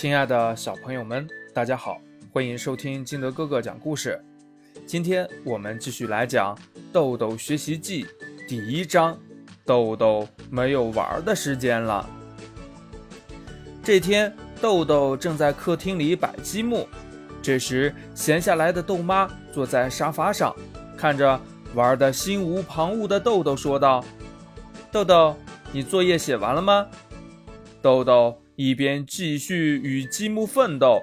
亲爱的小朋友们，大家好，欢迎收听金德哥哥讲故事。今天我们继续来讲《豆豆学习记》第一章：豆豆没有玩的时间了。这天，豆豆正在客厅里摆积木，这时闲下来的豆妈坐在沙发上，看着玩的心无旁骛的豆豆，说道：“豆豆，你作业写完了吗？”豆豆一边继续与积木奋斗，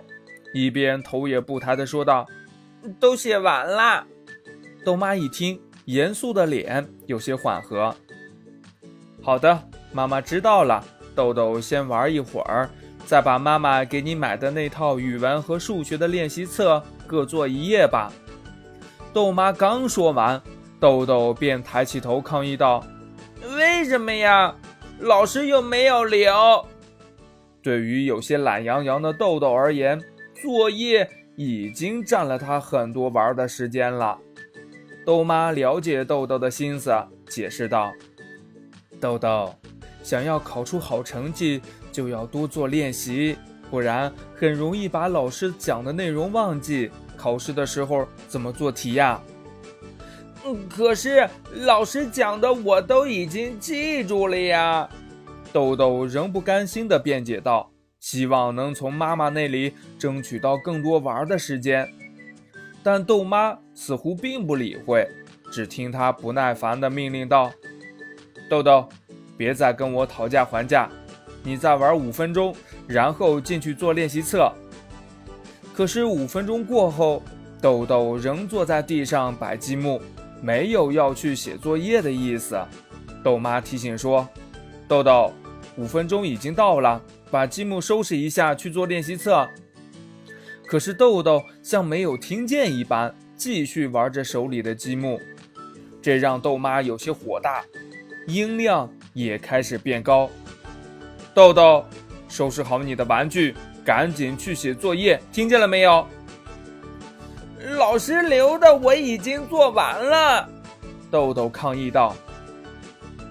一边头也不抬地说道：“都写完了。”豆妈一听，严肃的脸有些缓和。“好的，妈妈知道了。”豆豆先玩一会儿，再把妈妈给你买的那套语文和数学的练习册各做一页吧。豆妈刚说完，豆豆便抬起头抗议道：“为什么呀？老师又没有留。”对于有些懒洋洋的豆豆而言，作业已经占了他很多玩的时间了。豆妈了解豆豆的心思，解释道：“豆豆，想要考出好成绩，就要多做练习，不然很容易把老师讲的内容忘记。考试的时候怎么做题呀？”“嗯，可是老师讲的我都已经记住了呀。”豆豆仍不甘心地辩解道：“希望能从妈妈那里争取到更多玩的时间。”但豆妈似乎并不理会，只听他不耐烦地命令道：“豆豆，别再跟我讨价还价，你再玩五分钟，然后进去做练习册。”可是五分钟过后，豆豆仍坐在地上摆积木，没有要去写作业的意思。豆妈提醒说：“豆豆。”五分钟已经到了，把积木收拾一下，去做练习册。可是豆豆像没有听见一般，继续玩着手里的积木，这让豆妈有些火大，音量也开始变高。豆豆，收拾好你的玩具，赶紧去写作业，听见了没有？老师留的我已经做完了。豆豆抗议道：“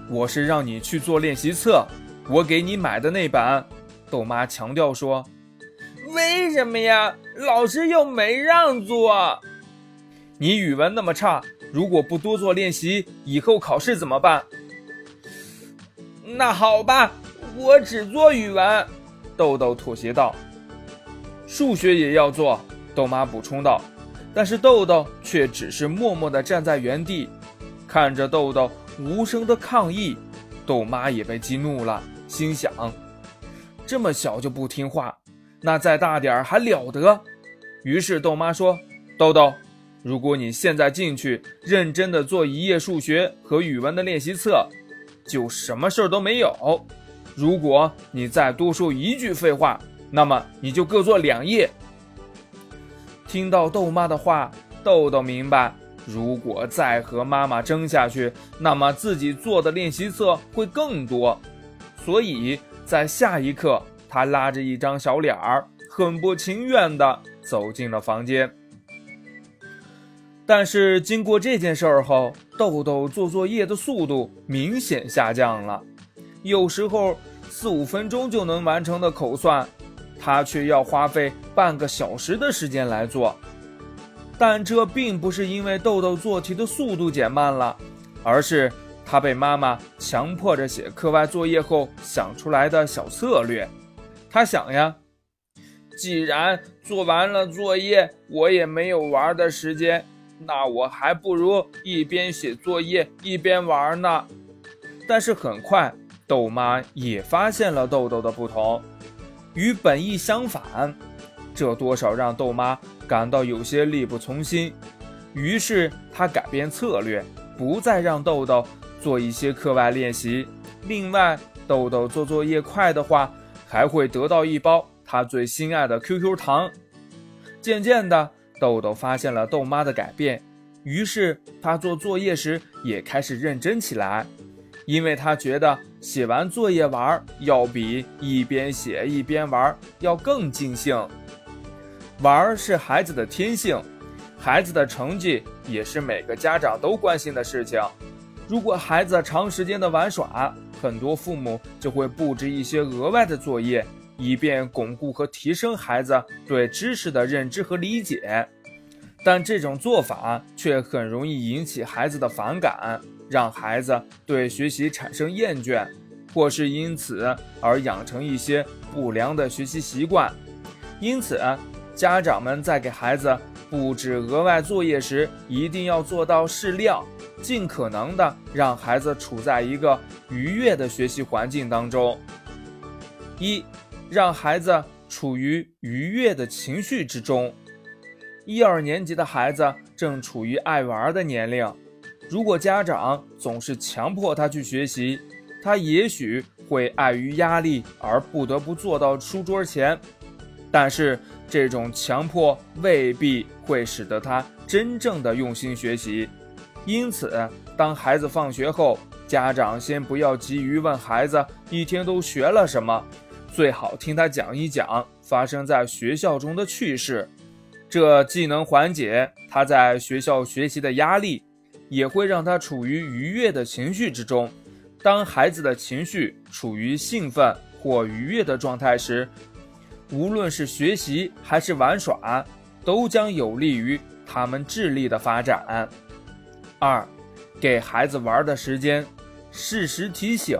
我是让你去做练习册。”我给你买的那本，豆妈强调说：“为什么呀？老师又没让做。你语文那么差，如果不多做练习，以后考试怎么办？”那好吧，我只做语文。豆豆妥协道：“数学也要做。”豆妈补充道。但是豆豆却只是默默地站在原地，看着豆豆无声的抗议。豆妈也被激怒了。心想，这么小就不听话，那再大点儿还了得？于是豆妈说：“豆豆，如果你现在进去认真的做一页数学和语文的练习册，就什么事儿都没有；如果你再多说一句废话，那么你就各做两页。”听到豆妈的话，豆豆明白，如果再和妈妈争下去，那么自己做的练习册会更多。所以在下一刻，他拉着一张小脸儿，很不情愿地走进了房间。但是经过这件事儿后，豆豆做作业的速度明显下降了。有时候四五分钟就能完成的口算，他却要花费半个小时的时间来做。但这并不是因为豆豆做题的速度减慢了，而是。他被妈妈强迫着写课外作业后想出来的小策略。他想呀，既然做完了作业，我也没有玩的时间，那我还不如一边写作业一边玩呢。但是很快，豆妈也发现了豆豆的不同，与本意相反，这多少让豆妈感到有些力不从心。于是她改变策略，不再让豆豆。做一些课外练习，另外，豆豆做作业快的话，还会得到一包他最心爱的 QQ 糖。渐渐的，豆豆发现了豆妈的改变，于是他做作业时也开始认真起来，因为他觉得写完作业玩要比一边写一边玩要更尽兴。玩是孩子的天性，孩子的成绩也是每个家长都关心的事情。如果孩子长时间的玩耍，很多父母就会布置一些额外的作业，以便巩固和提升孩子对知识的认知和理解。但这种做法却很容易引起孩子的反感，让孩子对学习产生厌倦，或是因此而养成一些不良的学习习惯。因此，家长们在给孩子布置额外作业时，一定要做到适量，尽可能的让孩子处在一个愉悦的学习环境当中。一，让孩子处于愉悦的情绪之中。一二年级的孩子正处于爱玩的年龄，如果家长总是强迫他去学习，他也许会碍于压力而不得不坐到书桌前。但是这种强迫未必会使得他真正的用心学习。因此，当孩子放学后，家长先不要急于问孩子一天都学了什么，最好听他讲一讲发生在学校中的趣事。这既能缓解他在学校学习的压力，也会让他处于愉悦的情绪之中。当孩子的情绪处于兴奋或愉悦的状态时，无论是学习还是玩耍，都将有利于他们智力的发展。二，给孩子玩的时间，适时提醒。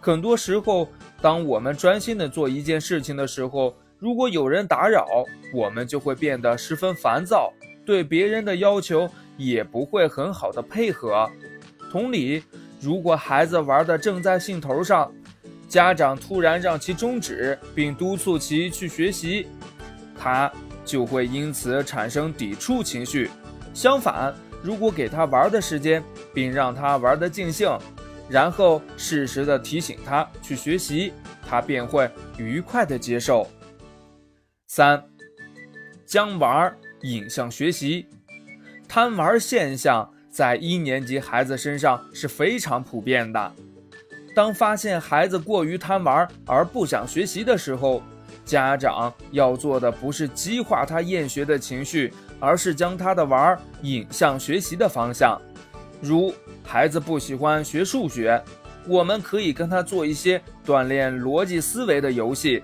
很多时候，当我们专心的做一件事情的时候，如果有人打扰，我们就会变得十分烦躁，对别人的要求也不会很好的配合。同理，如果孩子玩的正在兴头上，家长突然让其终止，并督促其去学习，他就会因此产生抵触情绪。相反，如果给他玩的时间，并让他玩得尽兴，然后适时的提醒他去学习，他便会愉快的接受。三，将玩引向学习，贪玩现象在一年级孩子身上是非常普遍的。当发现孩子过于贪玩而不想学习的时候，家长要做的不是激化他厌学的情绪，而是将他的玩引向学习的方向。如孩子不喜欢学数学，我们可以跟他做一些锻炼逻辑思维的游戏。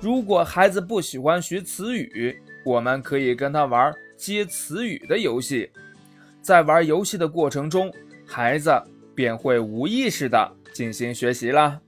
如果孩子不喜欢学词语，我们可以跟他玩接词语的游戏。在玩游戏的过程中，孩子便会无意识的进行学习了。